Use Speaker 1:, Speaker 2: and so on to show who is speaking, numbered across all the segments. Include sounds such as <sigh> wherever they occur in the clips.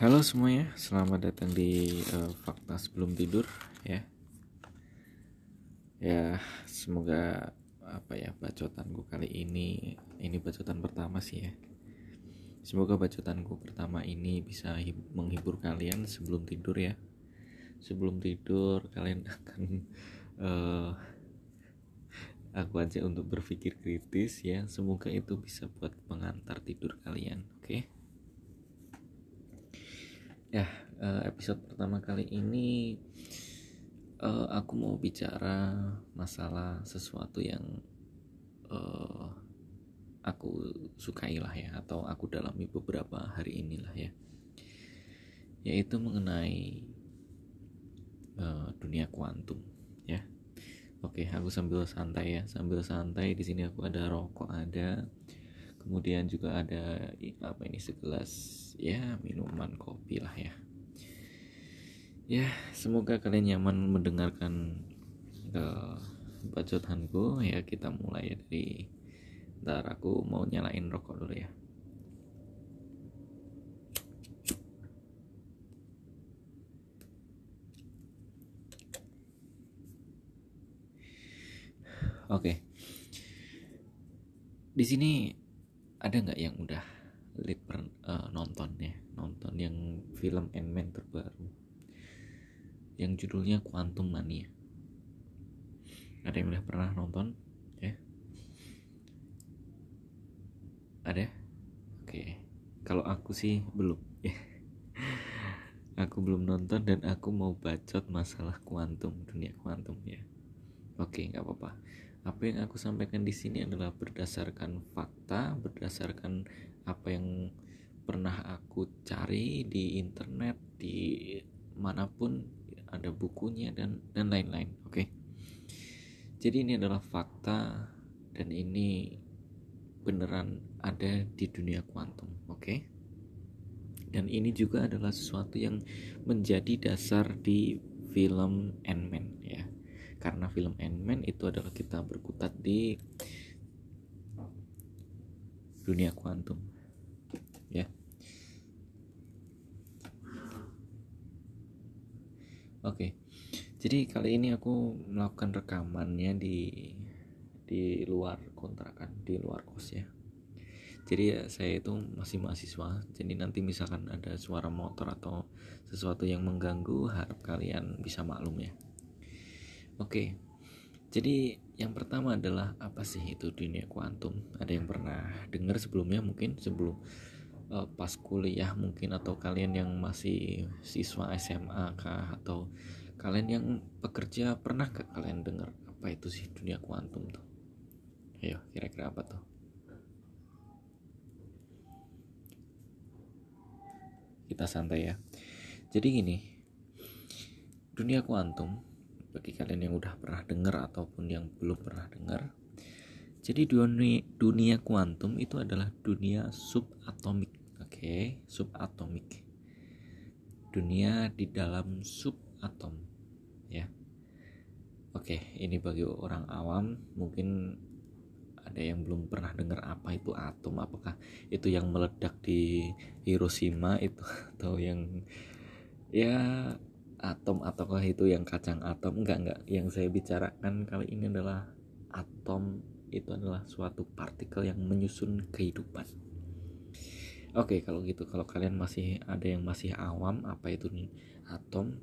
Speaker 1: Halo semuanya, selamat datang di uh, Fakta Sebelum Tidur ya. Ya, semoga apa ya bacotanku kali ini ini bacotan pertama sih ya. Semoga bacotanku pertama ini bisa menghibur kalian sebelum tidur ya. Sebelum tidur kalian akan uh, aku aja untuk berpikir kritis ya. Semoga itu bisa buat pengantar tidur kalian, oke? Okay? Ya, eh, episode pertama kali ini uh, aku mau bicara masalah sesuatu yang uh, aku sukai lah ya atau aku dalami beberapa hari inilah ya. Yaitu mengenai dunia kuantum ya. Oke aku sambil santai ya. Sambil santai di sini aku ada rokok ada kemudian juga ada apa ini segelas ya minuman kopi lah ya. Ya semoga kalian nyaman mendengarkan uh, bacotanku. Ya kita mulai dari ntar aku mau nyalain rokok dulu ya. Oke. Di sini ada nggak yang udah lihat uh, nonton ya? Nonton yang film Ant-Man terbaru. Yang judulnya Quantum Mania. Ada yang udah pernah nonton? Ya? Ada? Oke. Kalau aku sih belum. Ya. <laughs> Aku belum nonton dan aku mau bacot masalah kuantum dunia kuantum ya. Oke nggak apa-apa apa yang aku sampaikan di sini adalah berdasarkan fakta, berdasarkan apa yang pernah aku cari di internet, di mana pun ada bukunya dan dan lain-lain. Oke. Okay? Jadi ini adalah fakta dan ini beneran ada di dunia kuantum, oke? Okay? Dan ini juga adalah sesuatu yang menjadi dasar di film Ant-Man ya karena film Ant-Man itu adalah kita berkutat di dunia kuantum. Ya. Oke. Jadi kali ini aku melakukan rekamannya di di luar kontrakan di luar kos ya. Jadi ya saya itu masih mahasiswa. Jadi nanti misalkan ada suara motor atau sesuatu yang mengganggu harap kalian bisa maklum ya Oke, jadi yang pertama adalah apa sih itu dunia kuantum? Ada yang pernah dengar sebelumnya mungkin sebelum uh, pas kuliah mungkin atau kalian yang masih siswa SMA kah atau kalian yang pekerja pernah ke kalian dengar apa itu sih dunia kuantum tuh? Ayo, kira-kira apa tuh? Kita santai ya. Jadi gini, dunia kuantum bagi kalian yang udah pernah dengar ataupun yang belum pernah dengar jadi dunia dunia kuantum itu adalah dunia subatomik oke? Okay? subatomik dunia di dalam subatom ya. Oke okay, ini bagi orang awam mungkin ada yang belum pernah dengar apa itu atom apakah itu yang meledak di Hiroshima itu <laughs> atau yang ya atom ataukah itu yang kacang atom? Enggak enggak. Yang saya bicarakan kali ini adalah atom itu adalah suatu partikel yang menyusun kehidupan. Oke kalau gitu. Kalau kalian masih ada yang masih awam apa itu atom?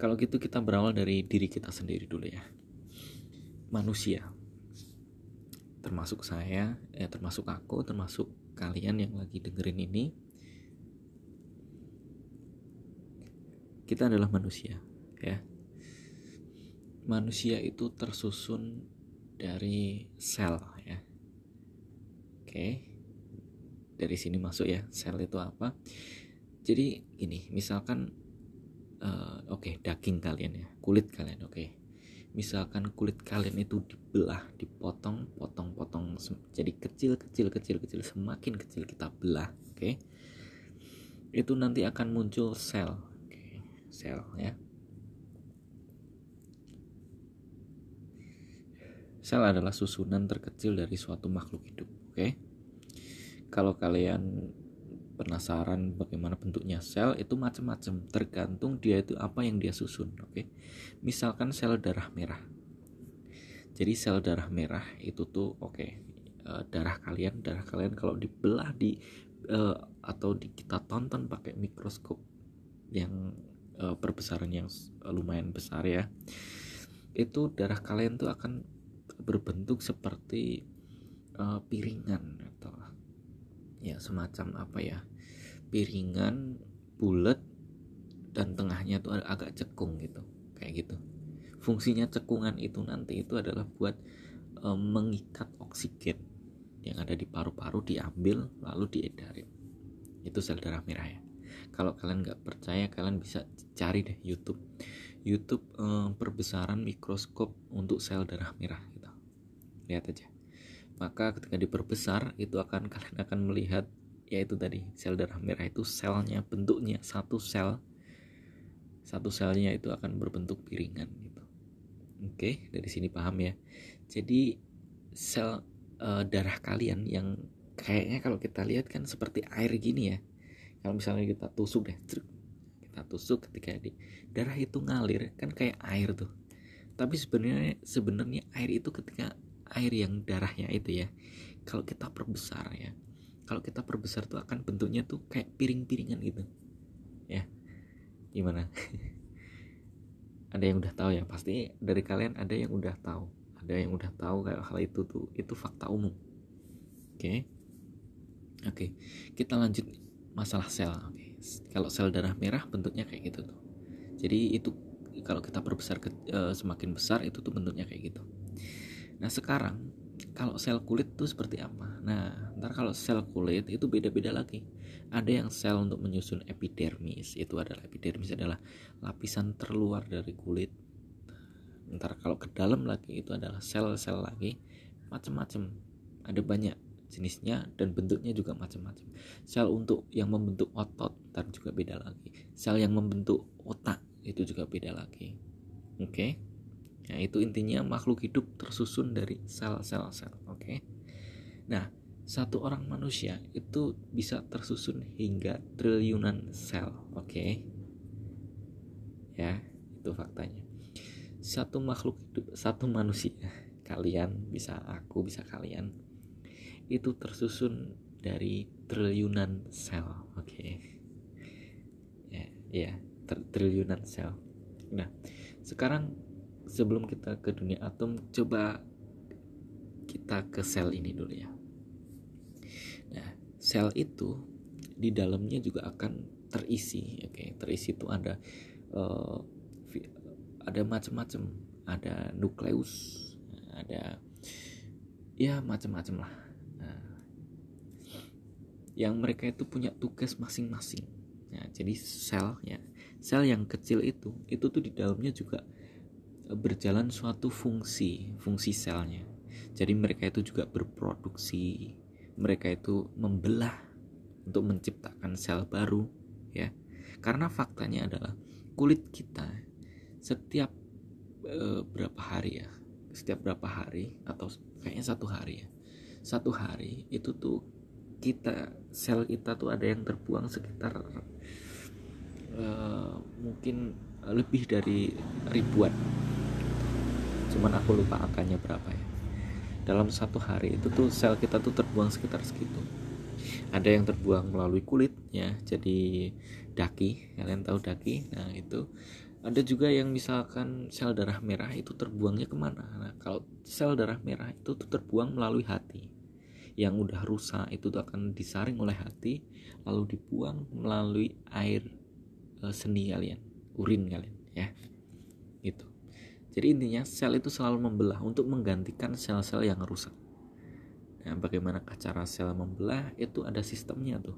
Speaker 1: Kalau gitu kita berawal dari diri kita sendiri dulu ya. Manusia. Termasuk saya eh termasuk aku termasuk kalian yang lagi dengerin ini kita adalah manusia ya. Manusia itu tersusun dari sel ya. Oke dari sini masuk ya. Sel itu apa? Jadi gini misalkan uh, oke okay, daging kalian ya. Kulit kalian oke. Okay. misalkan kulit kalian itu dibelah dipotong potong potong jadi kecil kecil kecil kecil semakin kecil kita belah oke. Okay? itu nanti akan muncul sel sel ya sel adalah susunan terkecil dari suatu makhluk hidup oke okay? kalau kalian penasaran bagaimana bentuknya sel itu macam-macam tergantung dia itu apa yang dia susun oke okay? misalkan sel darah merah jadi sel darah merah itu tuh oke okay, eh, darah kalian darah kalian kalau dibelah di uh, atau di, kita tonton pakai mikroskop yang uh, perbesaran yang lumayan besar ya. Itu darah kalian tuh akan berbentuk seperti uh, piringan atau ya semacam apa ya piringan bulat dan tengahnya tuh agak cekung gitu kayak gitu. Fungsinya cekungan itu nanti itu adalah buat e, mengikat oksigen yang ada di paru-paru diambil lalu diedarin. Itu sel darah merah ya kalau kalian nggak percaya kalian bisa cari deh YouTube. YouTube e, perbesaran mikroskop untuk sel darah merah gitu. Lihat aja. Maka ketika diperbesar itu akan <laughs> kalian akan melihat yaitu tadi sel darah merah itu selnya bentuknya satu sel. Satu selnya itu akan berbentuk piringan gitu. Oke dari sini paham ya. Jadi sel uh, darah kalian yang kayaknya kalau kita lihat kan seperti air gini ya kalau misalnya kita tusuk deh kita tusuk ketika di darah itu ngalir kan kayak air tuh. Tapi sebenarnya sebenarnya air itu ketika air yang darahnya itu ya kalau kita perbesar ya kalau kita perbesar tuh akan bentuknya tuh kayak piring-piringan gitu. Ya gimana? <laughs> Ada yang udah tahu ya? Pasti dari kalian ada yang udah tahu. Ada yang udah tahu kayak hal itu tuh itu fakta umum. Oke? Okay? oke okay. kita lanjut masalah sel kalau sel darah merah bentuknya kayak gitu tuh jadi itu kalau kita perbesar ke, uh, semakin besar itu tuh bentuknya kayak gitu Nah sekarang kalau sel kulit itu seperti apa? Nah ntar kalau sel kulit itu beda-beda lagi. Ada yang sel untuk menyusun epidermis itu adalah epidermis adalah lapisan terluar dari kulit. Ntar kalau ke dalam lagi itu adalah sel-sel lagi macam-macam. Ada banyak jenisnya dan bentuknya juga macam-macam. Sel untuk yang membentuk otot ntar juga beda lagi. Sel yang membentuk otak itu juga beda lagi. Oke. Okay? Ya, itu intinya makhluk hidup tersusun dari sel-sel sel. Oke. Okay? Nah, satu orang manusia itu bisa tersusun hingga triliunan sel. Oke. Okay? Ya, itu faktanya. Satu makhluk hidup, satu manusia, kalian bisa aku, bisa kalian itu tersusun dari triliunan sel. Oke. Okay? Ya, ya, triliunan sel. Nah, sekarang sebelum kita ke dunia atom coba kita ke sel ini dulu ya nah sel itu di dalamnya juga akan terisi oke okay? terisi itu ada uh, ada macam-macam ada nukleus ada ya macam-macam lah yang mereka itu punya tugas masing-masing nah, jadi sel ya sel yang kecil itu itu tuh di dalamnya juga berjalan suatu fungsi, fungsi selnya. Jadi mereka itu juga berproduksi, mereka itu membelah untuk menciptakan sel baru, ya. Karena faktanya adalah kulit kita setiap e, berapa hari ya, setiap berapa hari atau kayaknya satu hari ya, satu hari itu tuh kita sel kita tuh ada yang terbuang sekitar e, mungkin lebih dari ribuan. Cuman aku lupa angkanya berapa ya. Dalam satu hari itu tuh sel kita tuh terbuang sekitar segitu. Ada yang terbuang melalui kulit ya jadi daki kalian tahu daki? Nah itu. Ada juga yang misalkan sel darah merah itu terbuangnya ke mana? Nah kalau sel darah merah itu tuh terbuang melalui hati yang udah rusak itu tuh akan disaring oleh hati lalu dibuang melalui air e, seni kalian urin kalian ya itu jadi intinya sel itu selalu membelah untuk menggantikan sel-sel yang rusak. Nah, bagaimana cara sel membelah itu ada sistemnya tuh.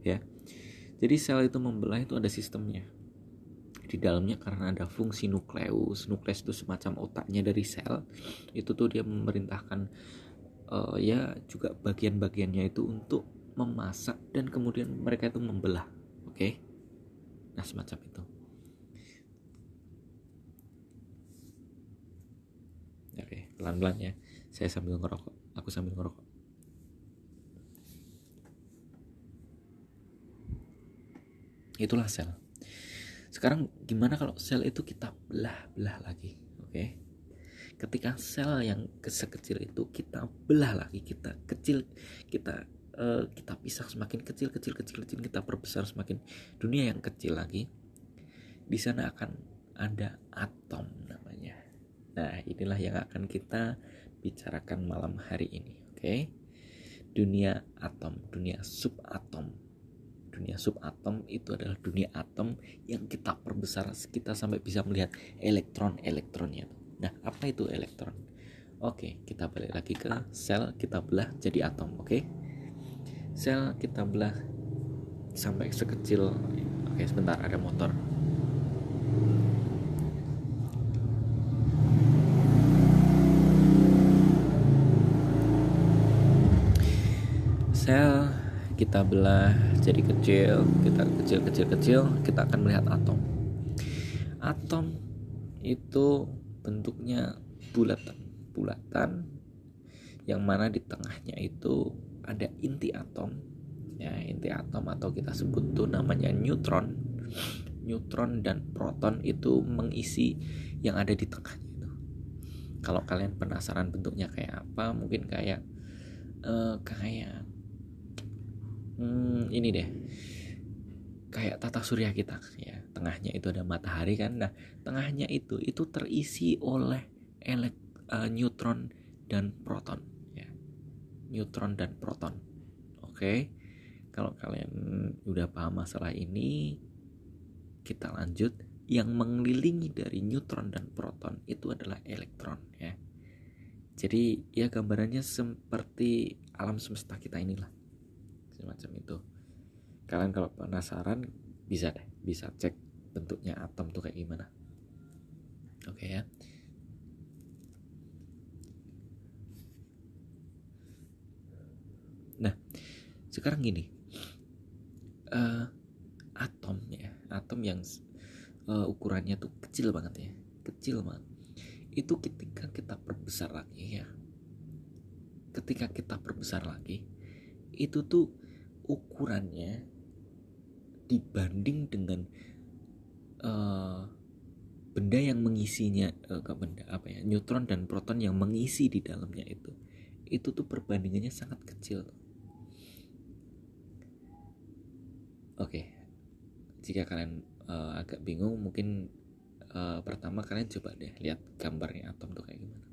Speaker 1: Ya. Jadi sel itu membelah itu ada sistemnya di dalamnya karena ada fungsi nukleus. Nukleus itu semacam otaknya dari sel. Itu tuh dia memerintahkan uh, ya juga bagian-bagiannya itu untuk memasak dan kemudian mereka itu membelah oke? Okay? nah semacam itu. Oke okay, pelan-pelan ya. Saya sambil ngerokok. Aku sambil ngerokok. Itulah sel sekarang gimana kalau sel itu kita belah-belah lagi oke okay? ketika sel yang sekecil itu kita belah lagi kita kecil kita uh, kita pisah semakin kecil kecil kecil kecil kita perbesar semakin dunia yang kecil lagi di sana akan ada atom namanya nah inilah yang akan kita bicarakan malam hari ini oke okay? dunia atom dunia subatom dunia subatom itu adalah dunia atom yang kita perbesar kita sampai bisa melihat elektron-elektronnya. Nah apa itu elektron? Oke kita balik lagi ke sel kita belah jadi atom oke? Sel kita belah sampai sekecil oke sebentar ada motor sel kita belah jadi kecil kita kecil kecil kecil kita akan melihat atom. Atom itu bentuknya bulatan. Bulatan yang mana di tengahnya itu ada inti atom. Ya inti atom atau kita sebut tuh namanya neutron. Neutron dan proton itu mengisi yang ada di tengahnya itu. Kalau kalian penasaran bentuknya kayak apa mungkin kayak uh, kayak hmm, ini deh. Kayak tata surya kita ya. Tengahnya itu ada matahari kan. Nah tengahnya itu itu terisi oleh elek uh, neutron dan proton ya. Neutron dan proton. Oke? Kalau kalian udah paham masalah ini kita lanjut. Yang mengelilingi dari neutron dan proton itu adalah elektron ya. Jadi ya gambarannya seperti alam semesta kita inilah semacam itu. Kalian kalau penasaran bisa deh bisa cek bentuknya atom tuh kayak gimana. Oke okay, ya. Nah sekarang gini. Uh, atom ya atom yang uh, ukurannya tuh kecil banget ya kecil banget. Itu ketika kita perbesar lagi ya ketika kita perbesar lagi itu tuh ukurannya dibanding dengan uh, benda yang mengisinya uh, benda apa ya neutron dan proton yang mengisi di dalamnya itu itu tuh perbandingannya sangat kecil oke okay. jika kalian uh, agak bingung mungkin uh, pertama kalian coba deh lihat gambarnya atom tuh kayak gimana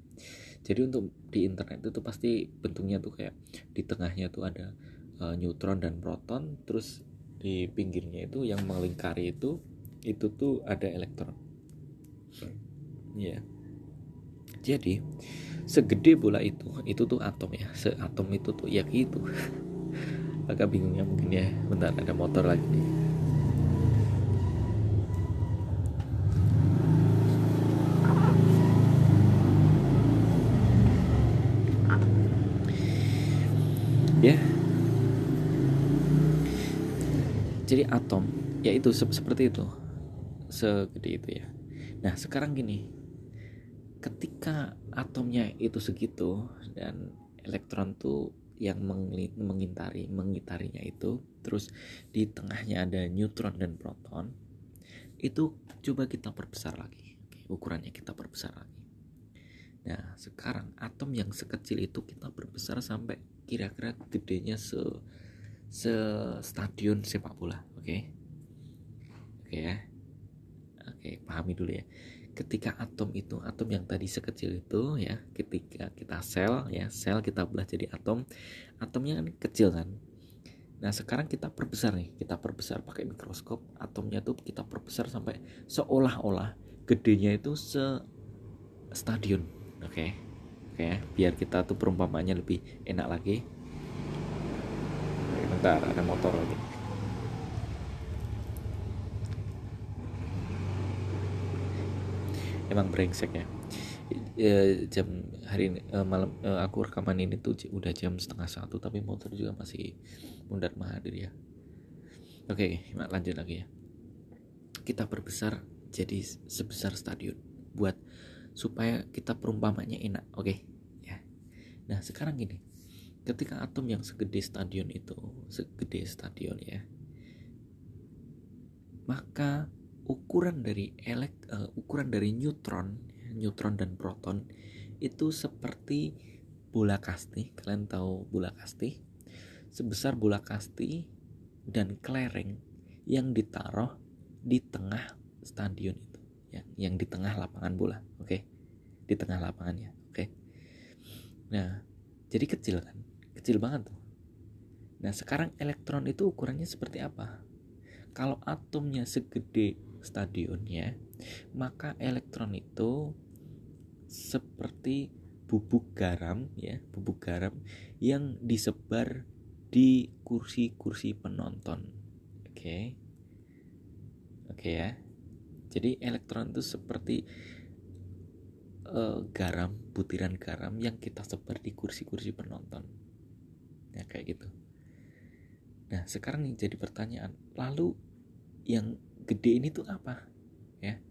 Speaker 1: jadi untuk di internet itu tuh pasti bentuknya tuh kayak di tengahnya tuh ada uh, neutron dan proton terus di pinggirnya itu yang melingkari itu itu tuh ada elektron. Ya yeah. jadi segede bola itu itu tuh atom ya. Seatom itu tuh ya gitu. <laughs> Agak bingung ya mungkin ya. Bentar ada motor lagi nih ya yeah. jadi atom. Yaitu se seperti itu. Segede itu ya. Nah sekarang gini. Ketika atomnya itu segitu dan elektron tuh yang mengintari mengitarinya itu terus di tengahnya ada neutron dan proton itu coba kita perbesar lagi. Ukurannya kita perbesar lagi. Nah sekarang atom yang sekecil itu kita perbesar sampai kira-kira gedenya se se stadion sepak bola oke? Okay? oke okay, ya? Oke okay, pahami dulu ya. Ketika atom itu atom yang tadi sekecil itu ya ketika kita sel ya sel kita belah jadi atom atomnya kan kecil kan? Nah sekarang kita perbesar nih kita perbesar pakai mikroskop atomnya tuh kita perbesar sampai seolah-olah gedenya itu se stadion oke? Okay? oke okay, ya? Biar kita tuh perumpamannya lebih enak lagi bentar ada motor lagi. Emang brengsek ya. E, jam hari ini e, malam e, aku rekaman ini tuh udah jam setengah satu tapi motor juga masih mundar mahadir ya. Oke lanjut lagi ya. Kita perbesar jadi sebesar stadion buat supaya kita perumpamannya enak oke? Ya. Nah sekarang gini ketika atom yang segede stadion itu segede stadion ya maka ukuran dari elek uh, ukuran dari neutron neutron dan proton itu seperti bola kasti kalian tahu bola kasti sebesar bola kasti dan kelereng yang ditaruh di tengah stadion itu ya yang di tengah lapangan bola oke okay? di tengah lapangannya oke okay? nah jadi kecil kan kecil banget tuh nah sekarang elektron itu ukurannya seperti apa kalau atomnya segede stadionnya, maka elektron itu seperti bubuk garam ya, bubuk garam yang disebar di kursi-kursi penonton. Oke. Okay. Oke okay ya. Jadi elektron itu seperti uh, garam, butiran garam yang kita sebar di kursi-kursi penonton. Ya kayak gitu. Nah, sekarang yang jadi pertanyaan, lalu yang gede ini tuh apa? Ya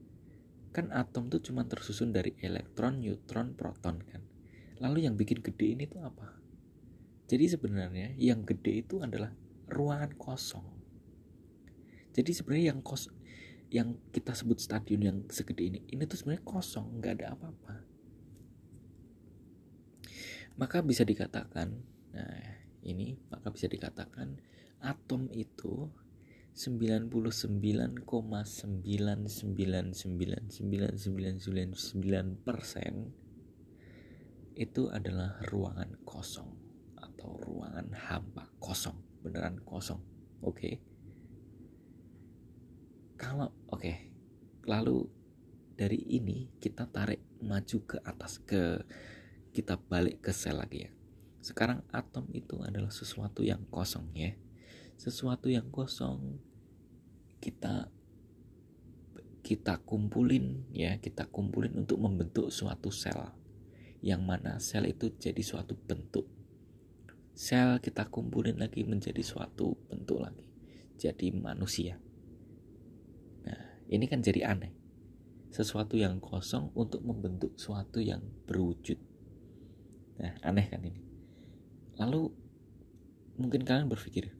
Speaker 1: kan atom tuh cuma tersusun dari elektron, neutron, proton kan. Lalu yang bikin gede ini tuh apa? Jadi sebenarnya yang gede itu adalah ruangan kosong. Jadi sebenarnya yang kos yang kita sebut stadion yang segede ini ini tuh sebenarnya kosong nggak ada apa-apa. Maka bisa dikatakan nah ini maka bisa dikatakan atom itu 99,9999999 persen itu adalah ruangan kosong atau ruangan hampa kosong beneran kosong oke okay? kalau oke okay. lalu dari ini kita tarik maju ke atas ke kita balik ke sel lagi ya sekarang atom itu adalah sesuatu yang kosong ya. Sesuatu yang kosong kita kita kumpulin ya. Kita kumpulin untuk membentuk suatu sel yang mana sel itu jadi suatu bentuk. Sel kita kumpulin lagi menjadi suatu bentuk lagi jadi manusia. Nah ini kan jadi aneh. Sesuatu yang kosong untuk membentuk suatu yang berwujud. Nah aneh kan ini lalu mungkin kalian berpikir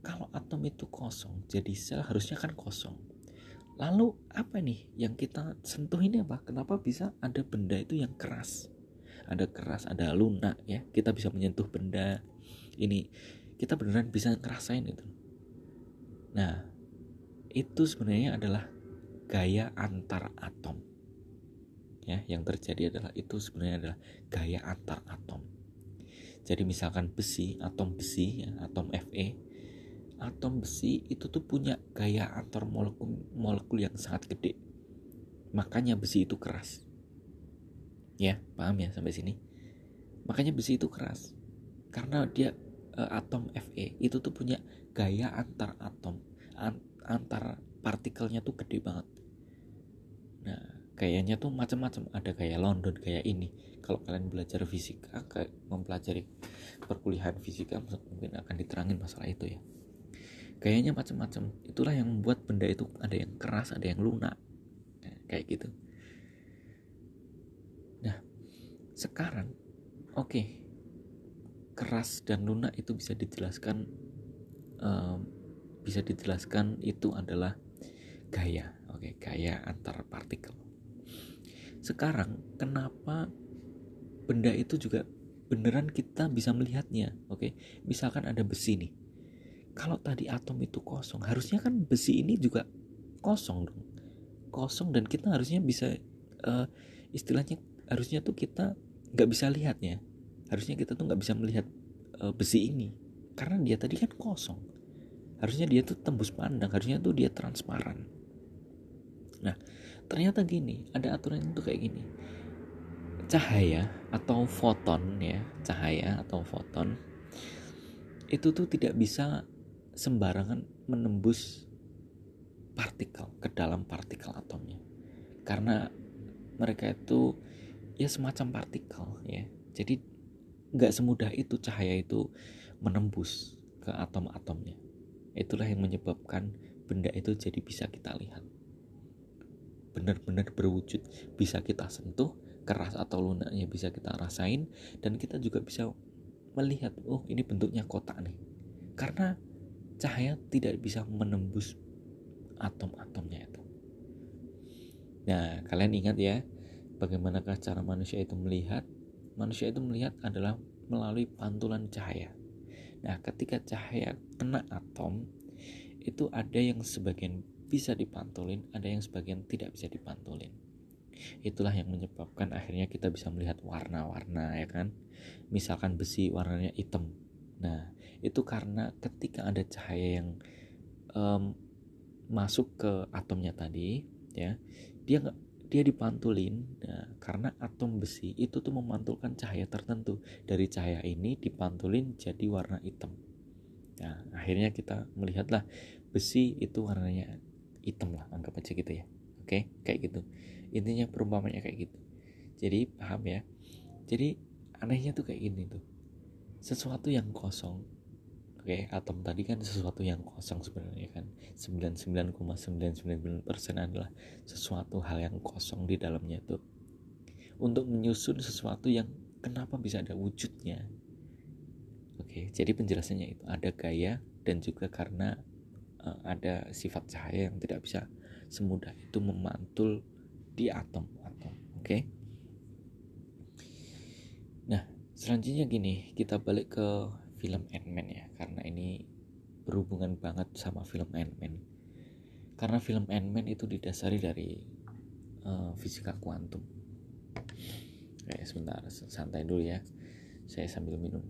Speaker 1: kalau atom itu kosong jadi sel harusnya kan kosong. Lalu apa nih yang kita sentuh ini apa? Kenapa bisa ada benda itu yang keras? Ada keras ada lunak ya. Kita bisa menyentuh benda ini. Kita beneran bisa ngerasain itu. Nah itu sebenarnya adalah gaya antar atom. Ya yang terjadi adalah itu sebenarnya adalah gaya antar atom jadi misalkan besi atom besi ya, atom Fe. Atom besi itu tuh punya gaya antar molekul molekul yang sangat gede. Makanya besi itu keras. Ya paham ya sampai sini? Makanya besi itu keras. Karena dia uh, atom Fe itu tuh punya gaya antar atom an antar partikelnya tuh gede banget. Nah gayanya tuh macam-macam. Ada gaya London kayak ini. Kalau kalian belajar fisika kayak mempelajari perkuliahan fisika mungkin akan diterangin masalah itu ya. Gayanya macam-macam. Itulah yang membuat benda itu ada yang keras ada yang lunak. Nah, kayak gitu. Nah sekarang oke. Okay, keras dan lunak itu bisa dijelaskan um, bisa dijelaskan itu adalah gaya. Oke okay, gaya antar partikel sekarang kenapa benda itu juga beneran kita bisa melihatnya oke? Okay? misalkan ada besi nih. Kalau tadi atom itu kosong harusnya kan besi ini juga kosong dong. Kosong dan kita harusnya bisa uh, istilahnya harusnya tuh kita nggak bisa lihatnya. Harusnya kita tuh nggak bisa melihat uh, besi ini. Karena dia tadi kan kosong. Harusnya dia tuh tembus pandang harusnya tuh dia transparan. Nah ternyata gini ada aturan itu kayak gini. Cahaya atau foton ya cahaya atau foton itu tuh tidak bisa sembarangan menembus partikel ke dalam partikel atomnya. Karena mereka itu ya semacam partikel ya. Jadi nggak semudah itu cahaya itu menembus ke atom-atomnya. Itulah yang menyebabkan benda itu jadi bisa kita lihat benar-benar berwujud bisa kita sentuh keras atau lunaknya bisa kita rasain dan kita juga bisa melihat oh ini bentuknya kotak nih karena cahaya tidak bisa menembus atom-atomnya itu. Nah, kalian ingat ya, bagaimanakah cara manusia itu melihat? Manusia itu melihat adalah melalui pantulan cahaya. Nah, ketika cahaya kena atom, itu ada yang sebagian bisa dipantulin, ada yang sebagian tidak bisa dipantulin. Itulah yang menyebabkan akhirnya kita bisa melihat warna-warna ya kan. Misalkan besi warnanya hitam. Nah, itu karena ketika ada cahaya yang um, masuk ke atomnya tadi, ya, dia nggak dia dipantulin nah, karena atom besi itu tuh memantulkan cahaya tertentu dari cahaya ini dipantulin jadi warna hitam nah akhirnya kita melihatlah besi itu warnanya hitam lah anggap aja gitu ya. Oke? Kayak gitu. Intinya perumpamannya kayak gitu. Jadi paham ya? Jadi anehnya tuh kayak gini tuh. Sesuatu yang kosong Oke, atom tadi kan sesuatu yang kosong sebenarnya kan. 99,99% adalah sesuatu hal yang kosong di dalamnya itu. Untuk menyusun sesuatu yang kenapa bisa ada wujudnya. Oke, jadi penjelasannya itu ada gaya dan juga karena uh, ada sifat cahaya yang tidak bisa semudah itu memantul di atom-atom. Oke. Nah, selanjutnya gini, kita balik ke film Ant-Man ya karena ini berhubungan banget sama film Ant-Man karena film Ant-Man itu didasari dari uh, fisika kuantum Oke sebentar santai dulu ya saya sambil minum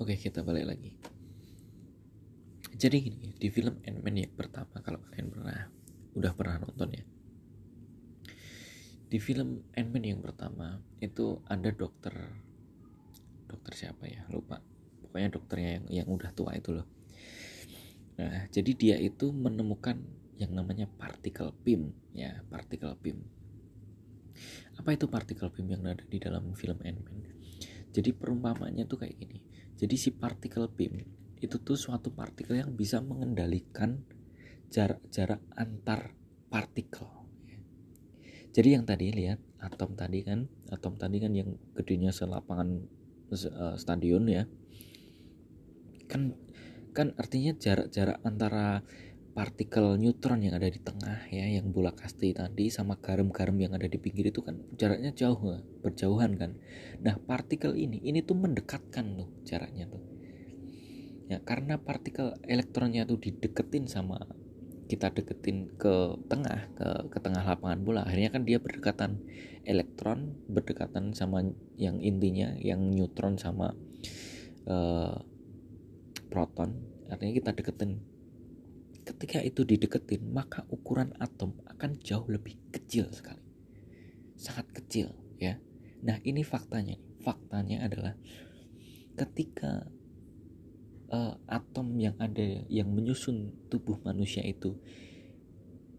Speaker 1: Oke kita balik lagi. Jadi gini di film Ant-Man yang pertama Kalau kalian pernah Udah pernah nonton ya. Di film Ant-Man yang pertama Itu ada dokter Dokter siapa ya? Lupa. Pokoknya dokternya yang, yang udah tua itu loh. Nah jadi dia itu menemukan Yang namanya partikel PIM Ya partikel PIM Apa itu partikel PIM yang ada di dalam film Ant-Man? Jadi perumpamannya tuh kayak gini jadi si partikel PIM itu tuh suatu partikel yang bisa mengendalikan jarak-jarak antar partikel. Jadi yang tadi lihat atom tadi kan, atom tadi kan yang gedenya selapangan uh, stadion ya. Kan kan artinya jarak-jarak antara partikel neutron yang ada di tengah ya yang bola kasti tadi sama garam-garam yang ada di pinggir itu kan jaraknya jauh berjauhan kan. Nah partikel ini ini tuh mendekatkan tuh jaraknya tuh. Ya karena partikel elektronnya tuh dideketin sama kita deketin ke tengah ke ke tengah lapangan bola akhirnya kan dia berdekatan elektron berdekatan sama yang intinya yang neutron sama uh, proton artinya kita deketin ketika itu dideketin maka ukuran atom akan jauh lebih kecil sekali. Sangat kecil ya. Nah ini faktanya faktanya adalah ketika uh, atom yang ada yang menyusun tubuh manusia itu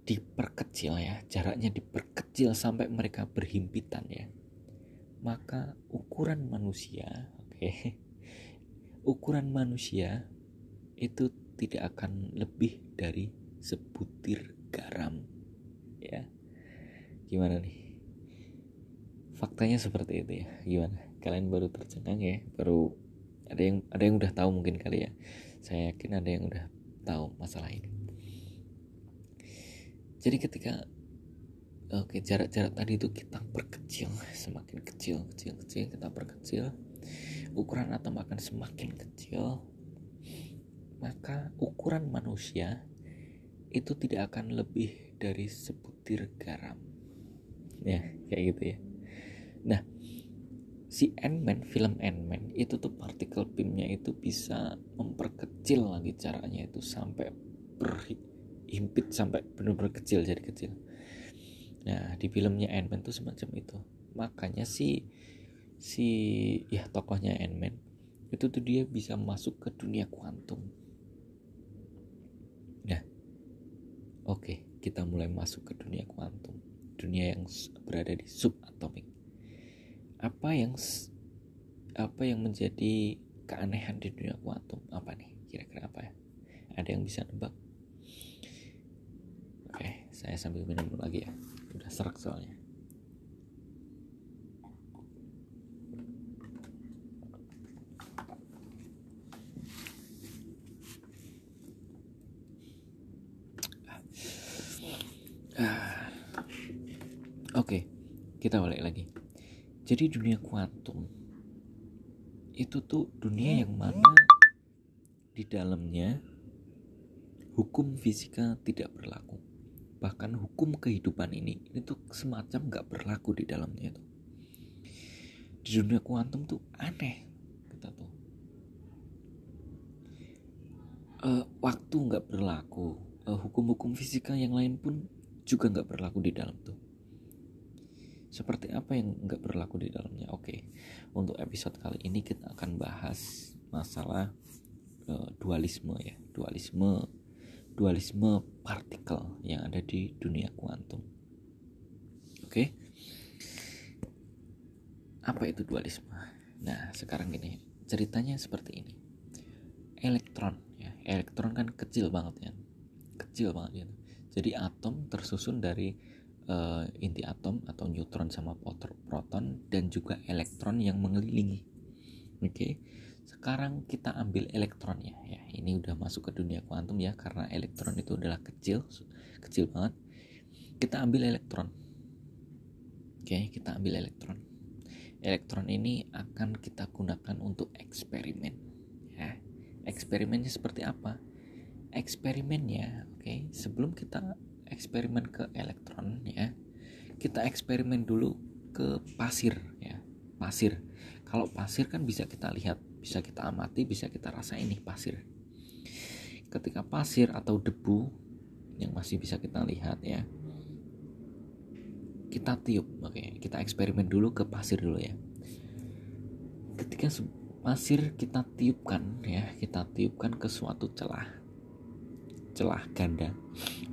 Speaker 1: diperkecil ya. Jaraknya diperkecil sampai mereka berhimpitan ya. Maka ukuran manusia oke. Okay, <laughs> ukuran manusia itu tidak akan lebih dari sebutir garam. Ya. Gimana nih? Faktanya seperti itu ya. Gimana? Kalian baru tercengang ya? Baru ada yang ada yang udah tahu mungkin kali ya. Saya yakin ada yang udah tahu masalah ini. Jadi ketika oke jarak-jarak tadi itu kita perkecil semakin kecil kecil kecil kita perkecil ukuran atom akan semakin kecil maka ukuran manusia itu tidak akan lebih dari sebutir garam. Ya kayak gitu ya. Nah si Ant-Man film Ant-Man itu tuh partikel PIM-nya itu bisa memperkecil lagi caranya itu sampai berhimpit sampai benar-benar kecil jadi kecil. Nah di filmnya Ant-Man tuh semacam itu. Makanya si si ya tokohnya Ant-Man itu tuh dia bisa masuk ke dunia kuantum Oke, kita mulai masuk ke dunia kuantum, dunia yang berada di subatomik. Apa yang apa yang menjadi keanehan di dunia kuantum? Apa nih? Kira-kira apa ya? Ada yang bisa nebak? Oke, saya sambil minum lagi ya udah serak soalnya Oke, kita balik lagi. Jadi dunia kuantum itu tuh dunia yang mana di dalamnya hukum fisika tidak berlaku. Bahkan hukum kehidupan ini tuh semacam nggak berlaku di dalamnya itu. Di dunia kuantum tuh aneh kita tuh. Uh, waktu nggak berlaku, uh, hukum-hukum fisika yang lain pun juga nggak berlaku di dalam tuh seperti apa yang nggak berlaku di dalamnya? Oke untuk episode kali ini kita akan bahas masalah uh, dualisme ya. Dualisme dualisme partikel yang ada di dunia kuantum. Oke? Apa itu dualisme? Nah sekarang gini ceritanya seperti ini. Elektron ya elektron kan kecil banget ya. Kecil banget ya jadi atom tersusun dari uh, inti atom atau neutron sama proton dan juga elektron yang mengelilingi. Oke. Okay? Sekarang kita ambil elektronnya ya. Ini udah masuk ke dunia kuantum ya karena elektron itu adalah kecil, kecil banget. Kita ambil elektron. Oke, okay, kita ambil elektron. Elektron ini akan kita gunakan untuk eksperimen ya. Eksperimennya seperti apa? Eksperimennya, oke, okay, sebelum kita eksperimen ke elektron ya. Kita eksperimen dulu ke pasir ya. Pasir. Kalau pasir kan bisa kita lihat bisa kita amati bisa kita rasa ini pasir. Ketika pasir atau debu yang masih bisa kita lihat ya kita tiup oke. Kita eksperimen dulu ke pasir dulu ya. Ketika pasir kita tiupkan ya kita tiupkan ke suatu celah. Celah ganda.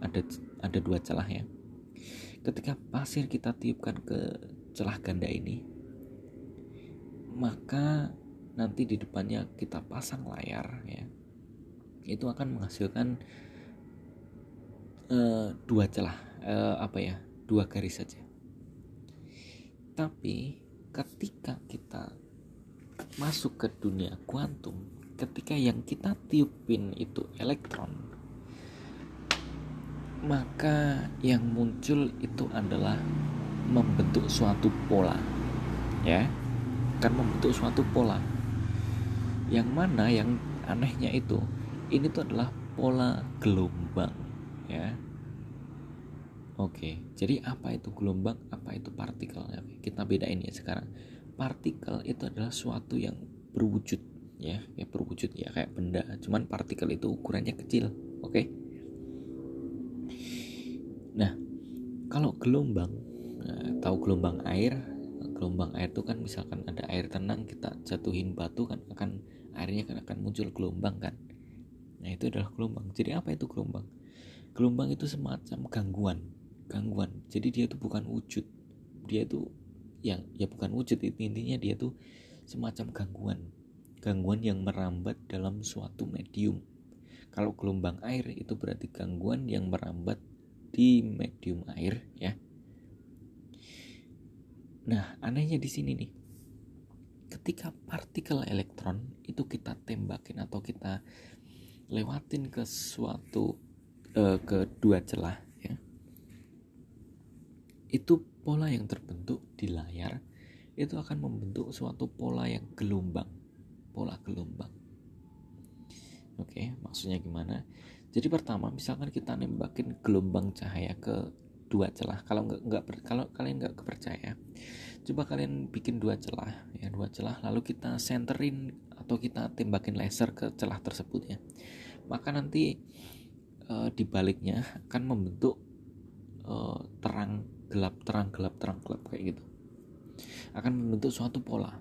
Speaker 1: Ada ada dua celah ya. Ketika pasir kita tiupkan ke celah ganda ini maka nanti di depannya kita pasang layar ya. Itu akan menghasilkan uh, dua celah uh, apa ya dua garis saja. Tapi ketika kita masuk ke dunia kuantum ketika yang kita tiupin itu elektron maka yang muncul itu adalah membentuk suatu pola ya. Kan membentuk suatu pola. Yang mana yang anehnya itu ini tuh adalah pola gelombang ya. Oke jadi apa itu gelombang? Apa itu partikel kita bedain ya sekarang. Partikel itu adalah suatu yang berwujud ya. Ya berwujud ya kayak benda. Cuman partikel itu ukurannya kecil oke? Nah, kalau gelombang, nah, tahu gelombang air, gelombang air itu kan misalkan ada air tenang kita jatuhin batu kan akan airnya kan akan muncul gelombang kan. Nah itu adalah gelombang. Jadi apa itu gelombang? Gelombang itu semacam gangguan, gangguan. Jadi dia itu bukan wujud, dia itu yang ya bukan wujud intinya dia itu semacam gangguan, gangguan yang merambat dalam suatu medium. Kalau gelombang air itu berarti gangguan yang merambat di medium air ya. Nah, anehnya di sini nih. Ketika partikel elektron itu kita tembakin atau kita lewatin ke suatu uh, ke dua celah ya. Itu pola yang terbentuk di layar itu akan membentuk suatu pola yang gelombang. Pola gelombang. Oke, maksudnya gimana? Jadi pertama, misalkan kita nembakin gelombang cahaya ke dua celah. Kalau nggak nggak kalau kalian nggak kepercaya, coba kalian bikin dua celah ya dua celah lalu kita centerin atau kita tembakin laser ke celah tersebut ya. Maka nanti e, di baliknya akan membentuk e, terang gelap terang gelap terang gelap kayak gitu. Akan membentuk suatu pola.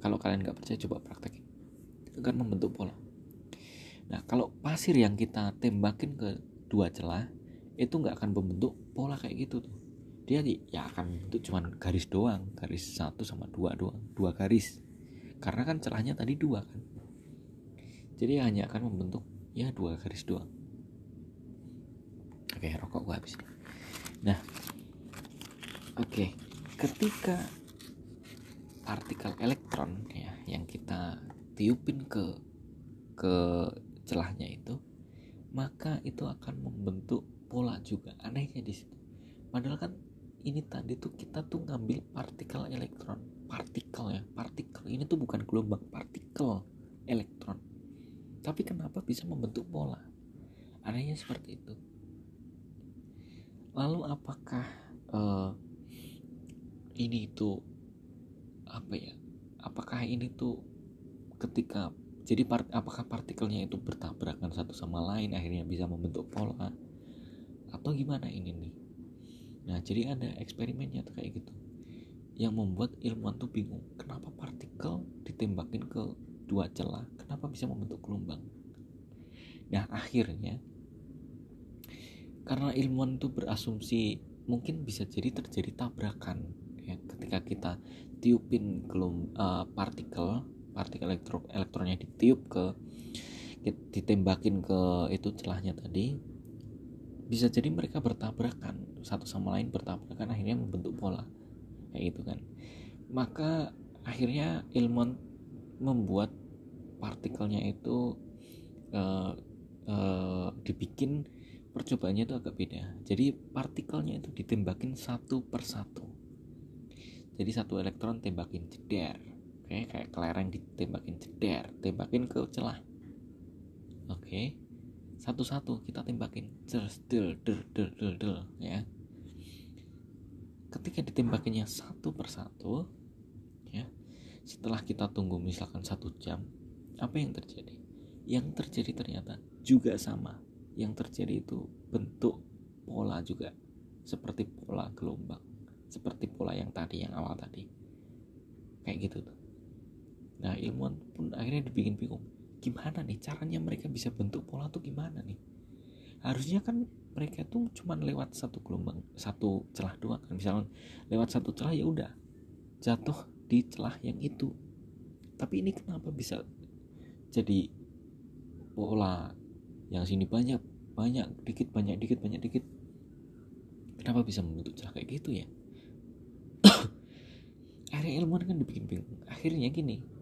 Speaker 1: Kalau kalian nggak percaya coba praktekin. Akan membentuk pola Nah, kalau pasir yang kita tembakin ke dua celah itu nggak akan membentuk pola kayak gitu tuh. Dia ya akan bentuk cuman garis doang, garis satu sama dua doang, dua garis. Karena kan celahnya tadi dua kan. Jadi hanya akan membentuk ya dua garis doang. Oke, rokok gua habis. nah oke ketika partikel elektron ya yang kita tiupin ke ke celahnya itu maka itu akan membentuk pola juga anehnya di situ. Padahal kan ini tadi tuh kita tuh ngambil partikel elektron. Partikel ya partikel. Ini tuh bukan gelombang partikel elektron. Tapi kenapa bisa membentuk pola? Anehnya seperti itu. Lalu apakah uh, ini itu apa ya apakah ini tuh ketika jadi part, apakah partikelnya itu bertabrakan satu sama lain akhirnya bisa membentuk pola atau gimana ini nih? Nah jadi ada eksperimennya tuh kayak gitu. Yang membuat ilmuwan tuh bingung kenapa partikel ditembakin ke dua celah? Kenapa bisa membentuk gelombang? Nah akhirnya karena ilmuwan itu berasumsi mungkin bisa jadi terjadi tabrakan ya. Ketika kita tiupin gelom uh, partikel partikel elektro elektronnya ditiup ke ditembakin ke itu celahnya tadi bisa jadi mereka bertabrakan satu sama lain bertabrakan akhirnya membentuk pola kayak gitu kan. Maka akhirnya ilmuwan membuat partikelnya itu uh, uh, dibikin percobaannya itu agak beda. Jadi partikelnya itu ditembakin satu per satu jadi satu elektron tembakin jeder oke kayak kelereng ditembakin jeder tembakin ke celah. Oke satu-satu kita tembakin. Jelas del del del del del ya. Ketika ditembakinnya satu per satu ya setelah kita tunggu misalkan satu jam apa yang terjadi? Yang terjadi ternyata juga sama. Yang terjadi itu bentuk pola juga. Seperti pola gelombang. Seperti pola yang tadi yang awal tadi. Kayak gitu tuh nah ilmuwan pun akhirnya dibikin bingung. Gimana nih caranya mereka bisa bentuk pola tuh gimana nih? Harusnya kan mereka tuh cuman lewat satu gelombang satu celah doang kan. Misalnya lewat satu celah ya udah jatuh di celah yang itu. Tapi ini kenapa bisa jadi pola yang sini banyak banyak dikit banyak dikit banyak dikit? Kenapa bisa membentuk celah kayak gitu ya? <coughs> Akhirnya ilmuwan kan dibikin bingung. Akhirnya gini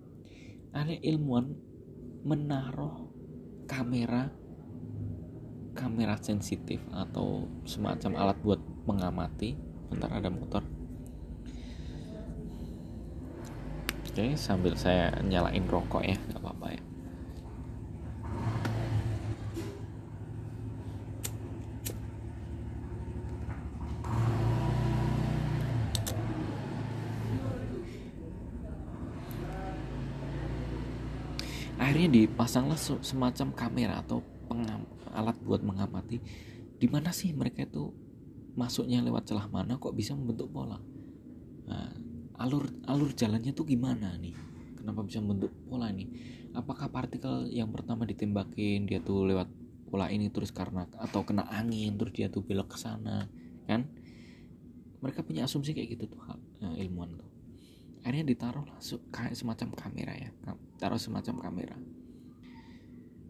Speaker 1: akhirnya ilmuwan menaruh kamera kamera sensitif atau semacam alat buat mengamati. Bentar ada motor. Oke sambil saya nyalain rokok ya nggak apa-apa ya akhirnya dipasanglah semacam kamera atau pengam, alat buat mengamati di mana sih mereka itu masuknya lewat celah mana kok bisa membentuk pola. Nah, alur alur jalannya tuh gimana nih? Kenapa bisa membentuk pola ini? Apakah partikel yang pertama ditembakin dia tuh lewat pola ini terus karena atau kena angin terus dia tuh belok ke sana kan? Mereka punya asumsi kayak gitu tuh eh, ilmuwan tuh. Akhirnya ditaruh kayak semacam kamera ya taruh semacam kamera.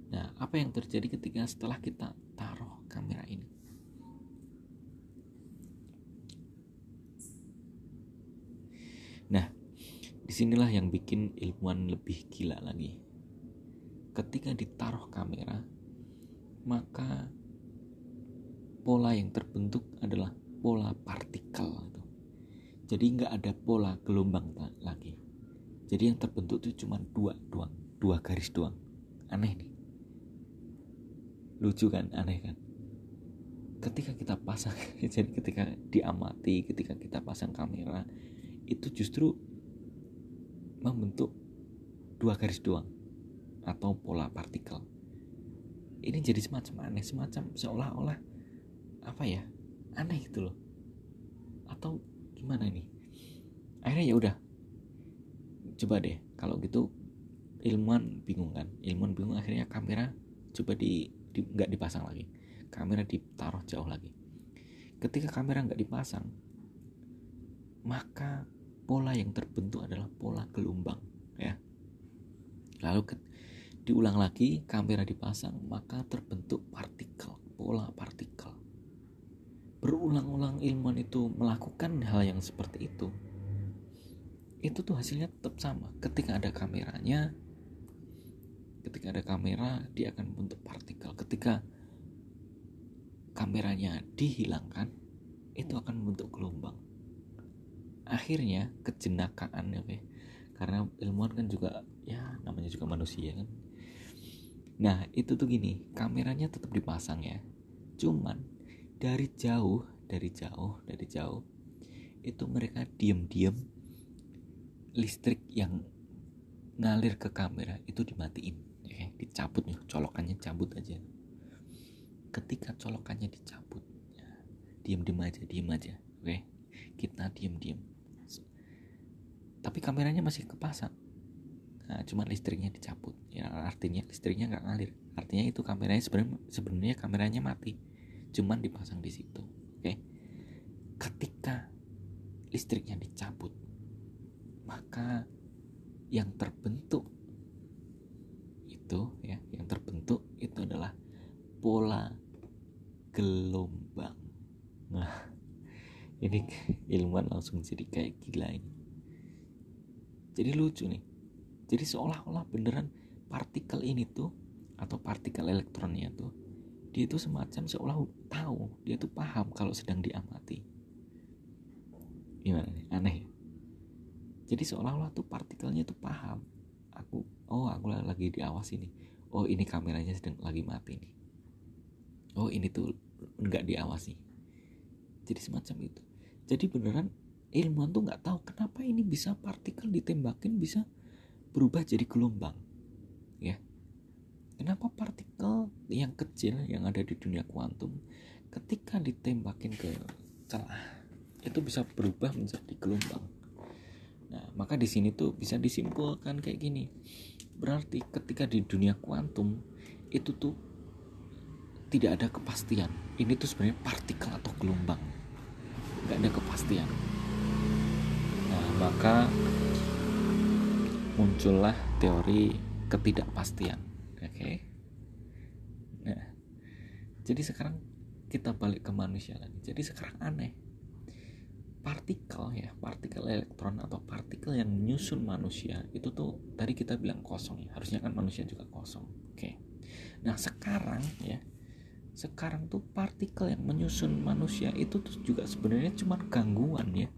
Speaker 1: Nah apa yang terjadi ketika setelah kita taruh kamera ini? Nah di sinilah yang bikin ilmuwan lebih gila lagi. Ketika ditaruh kamera maka pola yang terbentuk adalah pola partikel jadi nggak ada pola gelombang lagi jadi yang terbentuk itu cuma dua doang dua garis doang. Aneh nih. Lucu kan? Aneh kan? Ketika kita pasang <laughs> jadi ketika diamati ketika kita pasang kamera itu justru membentuk dua garis doang. Atau pola partikel. Ini jadi semacam aneh semacam seolah-olah apa ya? Aneh gitu loh. Atau gimana ini akhirnya ya udah coba deh kalau gitu ilmuwan bingung kan? Ilmuwan bingung akhirnya kamera coba di nggak di, dipasang lagi. Kamera ditaruh jauh lagi. Ketika kamera nggak dipasang maka pola yang terbentuk adalah pola gelombang ya. Lalu ke, diulang lagi kamera dipasang maka terbentuk partikel pola partikel. Berulang-ulang ilmuwan itu melakukan hal yang seperti itu itu tuh hasilnya tetap sama. Ketika ada kameranya ketika ada kamera dia akan membentuk partikel. Ketika kameranya dihilangkan itu akan membentuk gelombang. Akhirnya kejenakaan ya karena ilmuwan kan juga ya namanya juga manusia kan. Nah itu tuh gini kameranya tetap dipasang ya. Cuman dari jauh dari jauh dari jauh itu mereka diem-diem listrik yang ngalir ke kamera itu dimatiin ya, dicabut nih colokannya cabut aja. Ketika colokannya dicabut ya, diem diem aja diem aja oke? Kita diem diem tapi kameranya masih kepasang. Nah, cuman listriknya dicabut ya artinya listriknya nggak ngalir. Artinya itu kameranya sebenarnya sebenarnya kameranya mati cuman dipasang di situ oke? Ketika listriknya dicabut maka yang terbentuk itu ya yang terbentuk itu adalah pola gelombang. Nah <laughs> ini ilmuwan langsung jadi kayak gila ini. Jadi lucu nih. Jadi seolah-olah beneran partikel ini tuh atau partikel elektronnya tuh dia itu semacam seolah tahu dia tuh paham kalau sedang diamati. Gimana nih? Aneh ya jadi seolah-olah tuh partikelnya tuh paham. Aku oh aku lagi diawasi nih oh ini kameranya sedang lagi mati nih. Oh ini tuh nggak diawasi. Jadi semacam itu. Jadi beneran ilmuwan tuh nggak tahu kenapa ini bisa partikel ditembakin bisa berubah jadi gelombang ya. Kenapa partikel yang kecil yang ada di dunia kuantum ketika ditembakin ke celah itu bisa berubah menjadi gelombang. Nah, maka di sini tuh bisa disimpulkan kayak gini. Berarti ketika di dunia kuantum itu tuh tidak ada kepastian. Ini tuh sebenarnya partikel atau gelombang. Gak ada kepastian. Nah, maka muncullah teori ketidakpastian oke okay? nah jadi sekarang kita balik ke manusia lagi jadi sekarang aneh partikel ya partikel elektron atau partikel yang menyusun manusia itu tuh tadi kita bilang kosong ya. Harusnya kan manusia juga kosong. Oke. Nah sekarang ya sekarang tuh partikel yang menyusun manusia itu tuh juga sebenarnya cuma gangguan ya.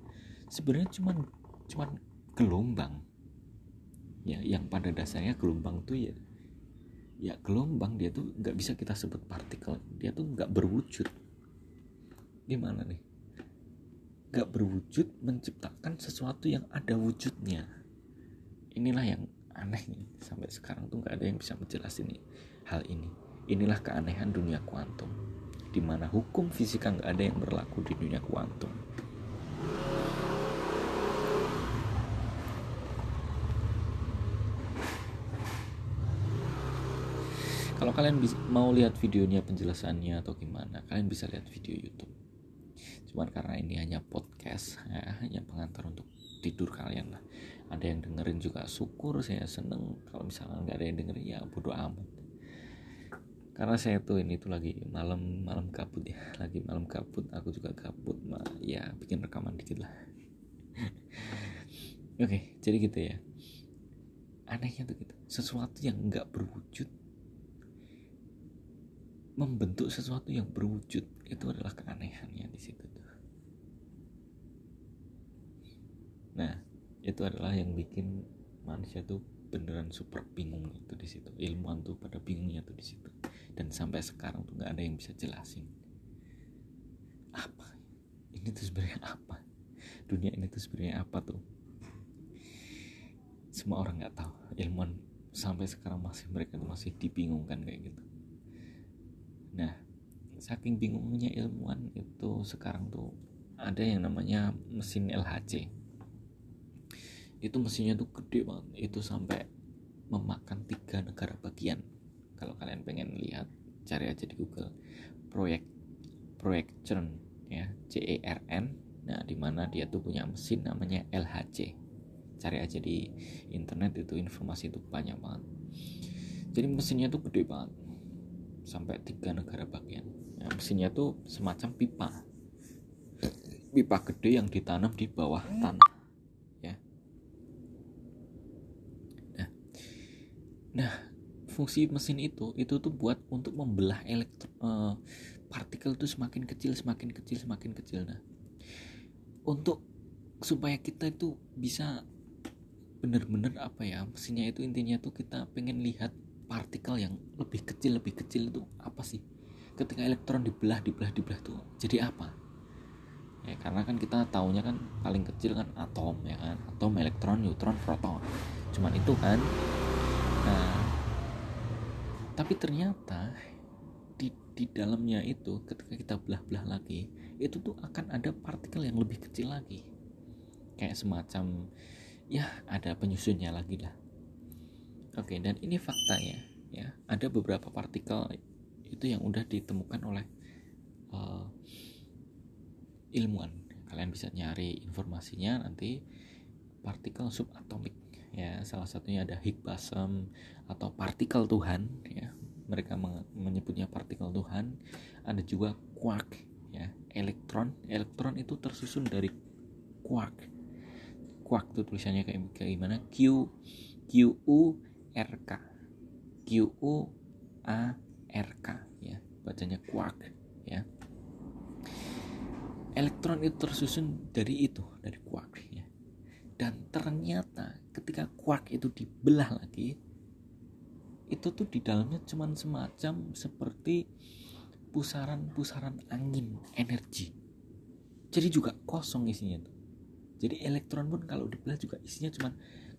Speaker 1: Sebenarnya cuma cuma gelombang. Ya yang pada dasarnya gelombang tuh ya ya gelombang dia tuh nggak bisa kita sebut partikel. Dia tuh nggak berwujud. Gimana nih nggak berwujud menciptakan sesuatu yang ada wujudnya. Inilah yang aneh nih sampai sekarang tuh nggak ada yang bisa menjelaskan ini hal ini. Inilah keanehan dunia kuantum di mana hukum fisika nggak ada yang berlaku di dunia kuantum. Kalau kalian mau lihat videonya penjelasannya atau gimana kalian bisa lihat video YouTube cuman karena ini hanya podcast ya, hanya pengantar untuk tidur kalian lah. Ada yang dengerin juga syukur saya seneng. Kalau misalnya nggak ada yang dengerin ya bodo amat. Karena saya tuh ini tuh lagi malam malam kabut ya <laughs> lagi malam kabut aku juga kabut mah ya bikin rekaman dikit lah. <laughs> Oke jadi gitu ya. Anehnya tuh gitu sesuatu yang nggak berwujud membentuk sesuatu yang berwujud. Itu adalah keanehannya di situ tuh. Nah, itu adalah yang bikin manusia tuh beneran super bingung itu di situ. Ilmuwan tuh pada bingungnya tuh di situ. Dan sampai sekarang tuh nggak ada yang bisa jelasin. Apa? Ini tuh sebenarnya apa? Dunia ini tuh sebenarnya apa tuh? Semua orang nggak tahu. Ilmuwan sampai sekarang masih mereka tuh masih dibingungkan kayak gitu Nah, saking bingungnya ilmuwan itu sekarang tuh ada yang namanya mesin LHC. Itu mesinnya tuh gede banget, itu sampai memakan tiga negara bagian. Kalau kalian pengen lihat, cari aja di Google proyek proyek CERN ya C E R N. Nah, di mana dia tuh punya mesin namanya LHC. Cari aja di internet itu informasi itu banyak banget. Jadi mesinnya tuh gede banget sampai tiga negara bagian. Ya, mesinnya tuh semacam pipa. Pipa gede yang ditanam di bawah tanah ya. Nah nah fungsi mesin itu itu tuh buat untuk membelah elektro uh, partikel itu semakin kecil semakin kecil semakin kecil. Nah untuk supaya kita itu bisa bener-bener apa ya mesinnya itu intinya tuh kita pengen lihat partikel yang lebih kecil lebih kecil itu apa sih? Ketika elektron dibelah dibelah dibelah tuh jadi apa? Ya karena kan kita taunya kan paling kecil kan atom ya kan? Atom elektron neutron proton. Cuman itu kan nah tapi ternyata di di dalamnya itu ketika kita belah-belah lagi itu tuh akan ada partikel yang lebih kecil lagi. Kayak semacam ya ada penyusunnya lagi lah oke dan ini faktanya ya. Ada beberapa partikel itu yang udah ditemukan oleh uh, ilmuwan. Kalian bisa nyari informasinya nanti. Partikel subatomik ya. Salah satunya ada Higgs boson atau partikel Tuhan ya. Mereka menyebutnya partikel Tuhan. Ada juga quark ya. Elektron elektron itu tersusun dari quark. Quark itu tulisannya kayak, gimana? Q Q U R K. Q U A R K ya. Bacanya quark ya. Elektron itu tersusun dari itu dari quark ya. Dan ternyata ketika quark itu dibelah lagi itu tuh di dalamnya cuman semacam seperti pusaran-pusaran angin energi. Jadi juga kosong isinya tuh. Jadi elektron pun kalau dibelah juga isinya cuman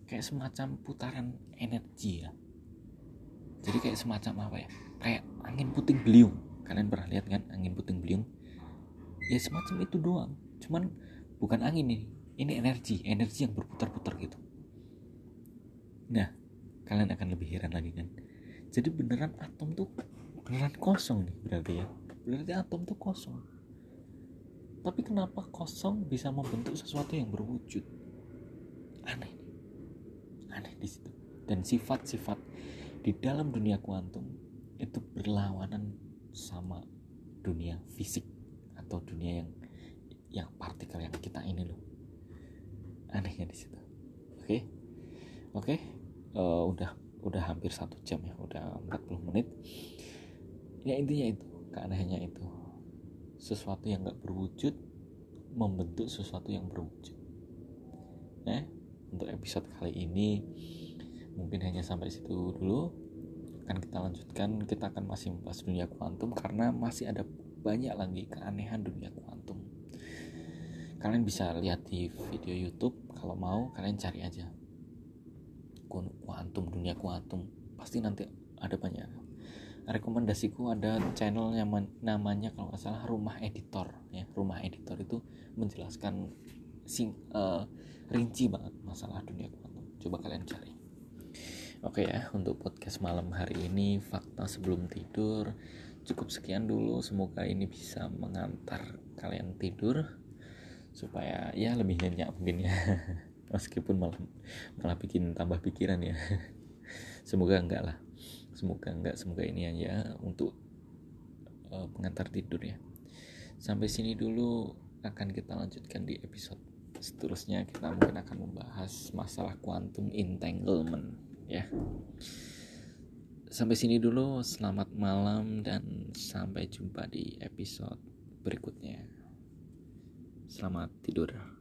Speaker 1: kayak semacam putaran energi ya. Jadi kayak semacam apa ya? Kayak angin puting beliung. Kalian pernah lihat kan angin puting beliung? Ya semacam itu doang. Cuman bukan angin ini. Ini energi. Energi yang berputar-putar gitu. Nah kalian akan lebih heran lagi kan. Jadi beneran atom tuh beneran kosong nih berarti ya. Berarti atom tuh kosong. Tapi kenapa kosong bisa membentuk sesuatu yang berwujud? Aneh aneh di situ. Dan sifat-sifat di dalam dunia kuantum itu berlawanan sama dunia fisik atau dunia yang yang partikel yang kita ini loh. Anehnya di situ. Oke? Okay? oke? Okay? uh, eh, udah udah hampir satu jam ya udah 40 menit. Ya intinya itu keanehannya itu. Sesuatu yang nggak berwujud membentuk sesuatu yang berwujud. Eh untuk episode kali ini. Mungkin hanya sampai situ dulu. Akan kita lanjutkan. Kita akan masih membahas dunia kuantum karena masih ada banyak lagi keanehan dunia kuantum. Kalian bisa lihat di video YouTube. Kalau mau kalian cari aja. Kuantum dunia kuantum. Pasti nanti ada banyak. Rekomendasiku ada channel yang namanya kalau nggak salah rumah editor ya. Rumah editor itu menjelaskan sing uh, rinci banget masalah dunia kuantum coba kalian cari. Oke ya untuk podcast malam hari ini fakta sebelum tidur. Cukup sekian dulu semoga ini bisa mengantar kalian tidur supaya ya lebih nyenyak mungkin ya. <laughs> Meskipun malah malah bikin tambah pikiran ya. <laughs> Semoga enggak lah. Semoga enggak semoga ini aja untuk uh, pengantar tidur ya. Sampai sini dulu akan kita lanjutkan di episode seterusnya kita mungkin akan membahas masalah quantum entanglement ya Sampai sini dulu, selamat malam dan sampai jumpa di episode berikutnya. Selamat tidur.